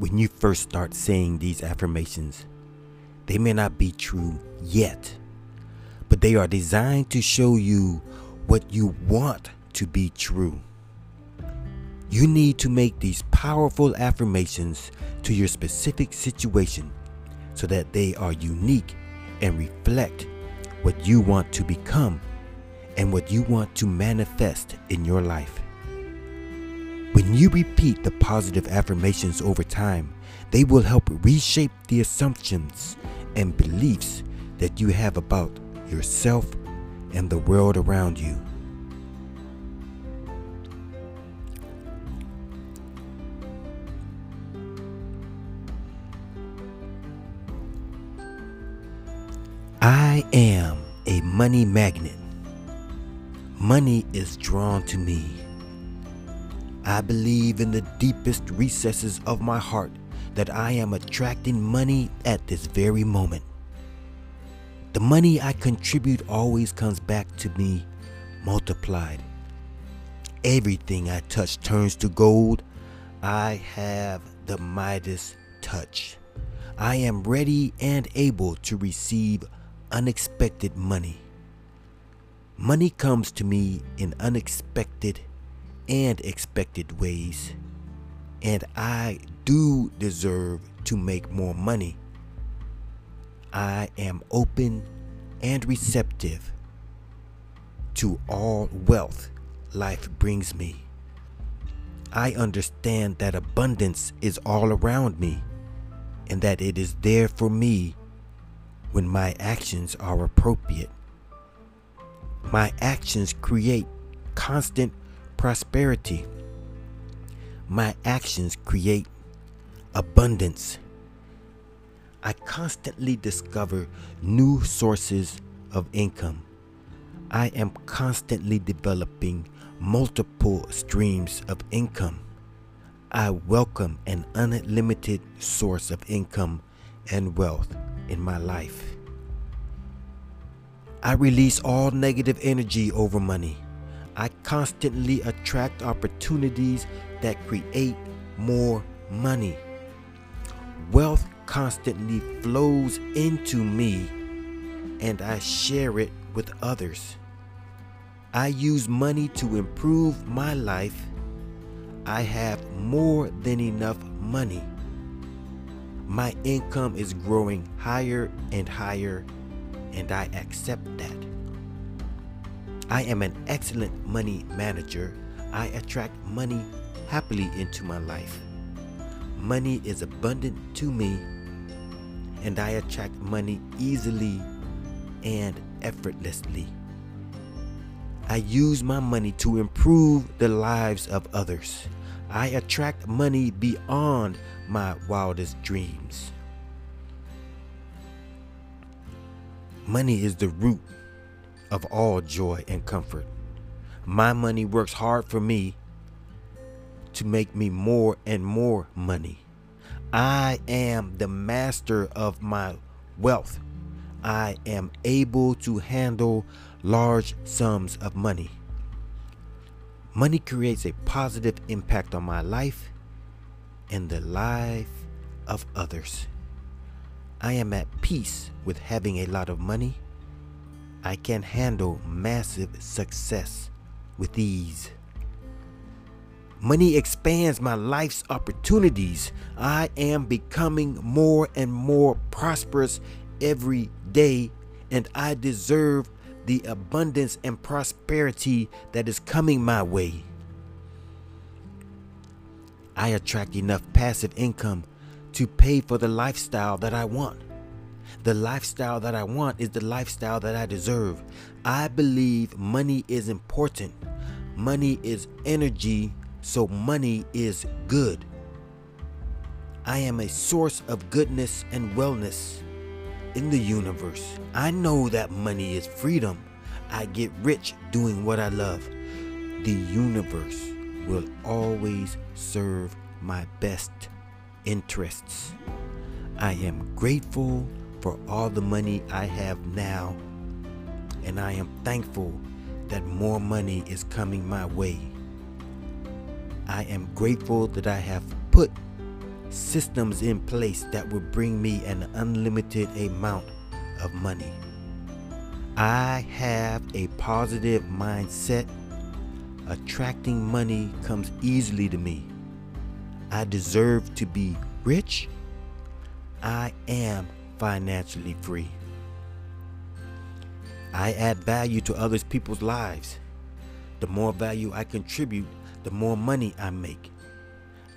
when you first start saying these affirmations, they may not be true yet, but they are designed to show you what you want to be true. You need to make these powerful affirmations to your specific situation so that they are unique and reflect what you want to become and what you want to manifest in your life. When you repeat the positive affirmations over time, they will help reshape the assumptions and beliefs that you have about yourself and the world around you. I am a money magnet. Money is drawn to me. I believe in the deepest recesses of my heart that I am attracting money at this very moment. The money I contribute always comes back to me multiplied. Everything I touch turns to gold. I have the Midas touch. I am ready and able to receive unexpected money. Money comes to me in unexpected and expected ways, and I do deserve to make more money. I am open and receptive to all wealth life brings me. I understand that abundance is all around me and that it is there for me when my actions are appropriate. My actions create constant prosperity. My actions create abundance. I constantly discover new sources of income. I am constantly developing multiple streams of income. I welcome an unlimited source of income and wealth in my life. I release all negative energy over money. I constantly attract opportunities that create more money. Wealth constantly flows into me and I share it with others. I use money to improve my life. I have more than enough money my income is growing higher and higher, and I accept that. I am an excellent money manager. I attract money happily into my life. Money is abundant to me, and I attract money easily and effortlessly. I use my money to improve the lives of others. I attract money beyond my wildest dreams. Money is the root of all joy and comfort. My money works hard for me to make me more and more money. I am the master of my wealth. I am able to handle large sums of money. Money creates a positive impact on my life and the life of others. I am at peace with having a lot of money. I can handle massive success with ease. Money expands my life's opportunities. I am becoming more and more prosperous every day, and I deserve the abundance and prosperity that is coming my way. I attract enough passive income to pay for the lifestyle that I want. The lifestyle that I want is the lifestyle that I deserve. I believe money is important. Money is energy, so money is good. I am a source of goodness and wellness in the universe. I know that money is freedom. I get rich doing what I love. The universe will always serve my best interests. I am grateful for all the money I have now, and I am thankful that more money is coming my way. I am grateful that I have put systems in place that will bring me an unlimited amount of money. I have a positive mindset. Attracting money comes easily to me. I deserve to be rich. I am financially free. I add value to others people's lives. The more value I contribute, the more money I make.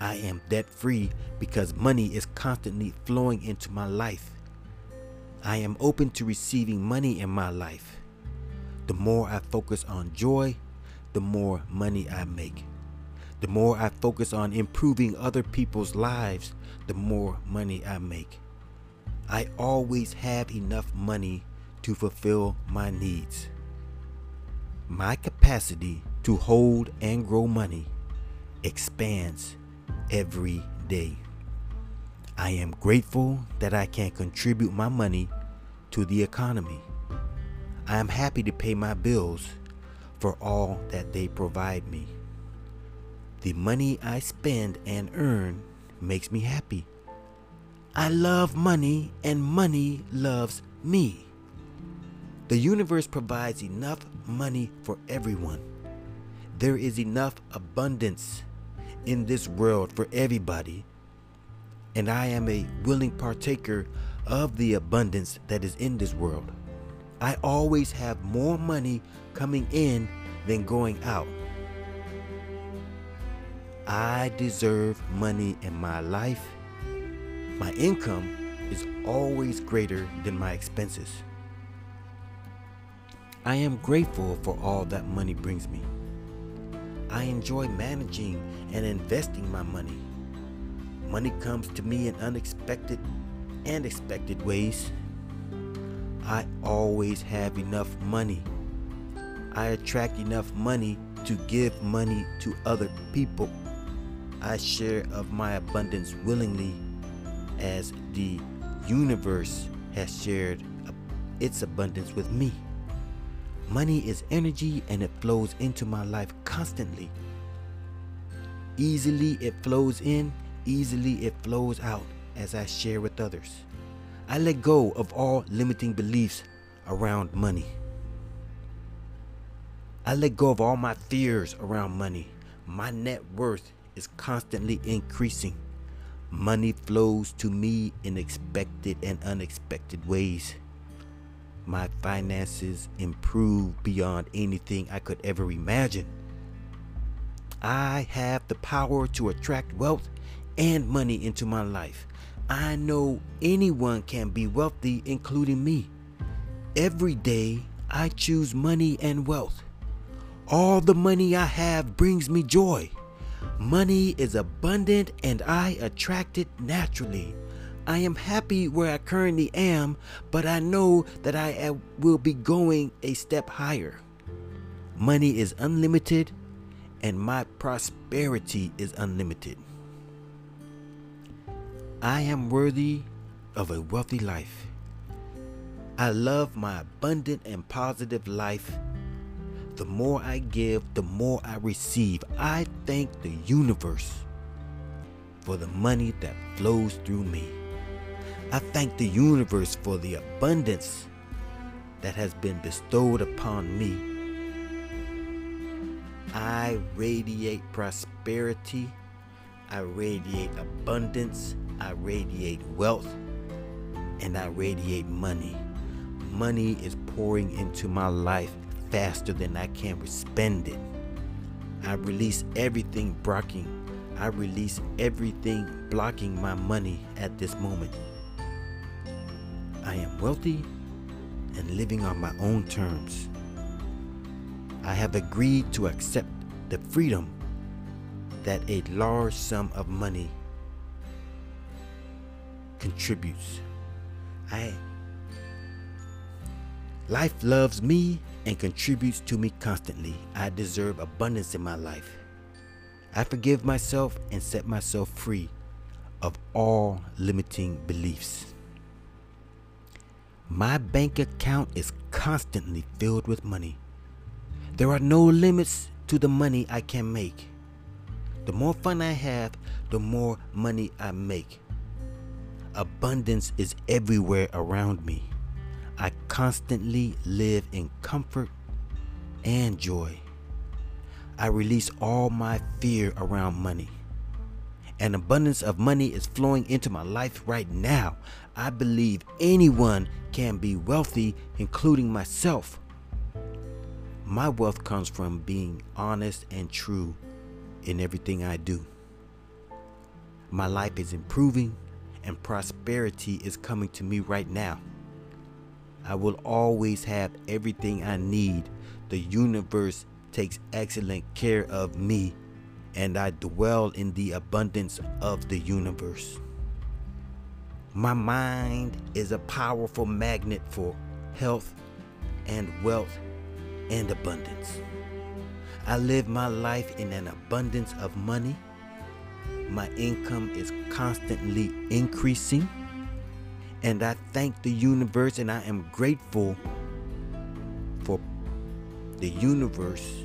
I am debt free because money is constantly flowing into my life. I am open to receiving money in my life. The more I focus on joy, the more money I make. The more I focus on improving other people's lives, the more money I make. I always have enough money to fulfill my needs. My capacity to hold and grow money expands every day. I am grateful that I can contribute my money to the economy. I am happy to pay my bills for all that they provide me. The money I spend and earn makes me happy. I love money and money loves me. The universe provides enough money for everyone. There is enough abundance in this world for everybody, and I am a willing partaker of the abundance that is in this world. I always have more money coming in than going out. I deserve money in my life. My income is always greater than my expenses. I am grateful for all that money brings me. I enjoy managing and investing my money. Money comes to me in unexpected and expected ways. I always have enough money. I attract enough money to give money to other people. I share of my abundance willingly as the universe has shared its abundance with me. Money is energy and it flows into my life constantly. Easily it flows in, easily it flows out as I share with others. I let go of all limiting beliefs around money. I let go of all my fears around money. My net worth is constantly increasing. Money flows to me in expected and unexpected ways my finances improve beyond anything I could ever imagine. I have the power to attract wealth and money into my life. I know anyone can be wealthy, including me. Every day, I choose money and wealth. All the money I have brings me joy. Money is abundant and I attract it naturally. I am happy where I currently am, but I know that I will be going a step higher. Money is unlimited, and my prosperity is unlimited. I am worthy of a wealthy life. I love my abundant and positive life. The more I give, the more I receive. I thank the universe for the money that flows through me. I thank the universe for the abundance that has been bestowed upon me. I radiate prosperity. I radiate abundance. I radiate wealth. And I radiate money. Money is pouring into my life faster than I can spend it. I release everything blocking. I release everything blocking my money at this moment. I am wealthy and living on my own terms. I have agreed to accept the freedom that a large sum of money contributes. I Life loves me and contributes to me constantly. I deserve abundance in my life. I forgive myself and set myself free of all limiting beliefs. My bank account is constantly filled with money. There are no limits to the money I can make. The more fun I have, the more money I make. Abundance is everywhere around me. I constantly live in comfort and joy. I release all my fear around money. An abundance of money is flowing into my life right now. I believe anyone can be wealthy, including myself. My wealth comes from being honest and true in everything I do. My life is improving and prosperity is coming to me right now. I will always have everything I need. The universe takes excellent care of me, and I dwell in the abundance of the universe. My mind is a powerful magnet for health and wealth and abundance. I live my life in an abundance of money. My income is constantly increasing. And I thank the universe and I am grateful for the universe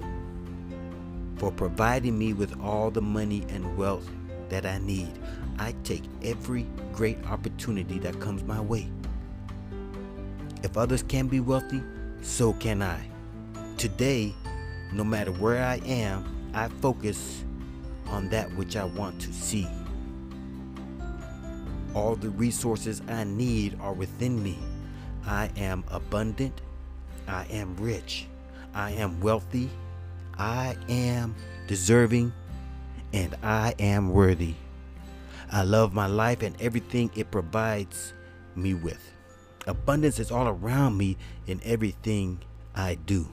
for providing me with all the money and wealth that I need. I take every great opportunity that comes my way. If others can be wealthy, so can I. Today, no matter where I am, I focus on that which I want to see. All the resources I need are within me. I am abundant. I am rich. I am wealthy. I am deserving. And I am worthy. I love my life and everything it provides me with. Abundance is all around me in everything I do.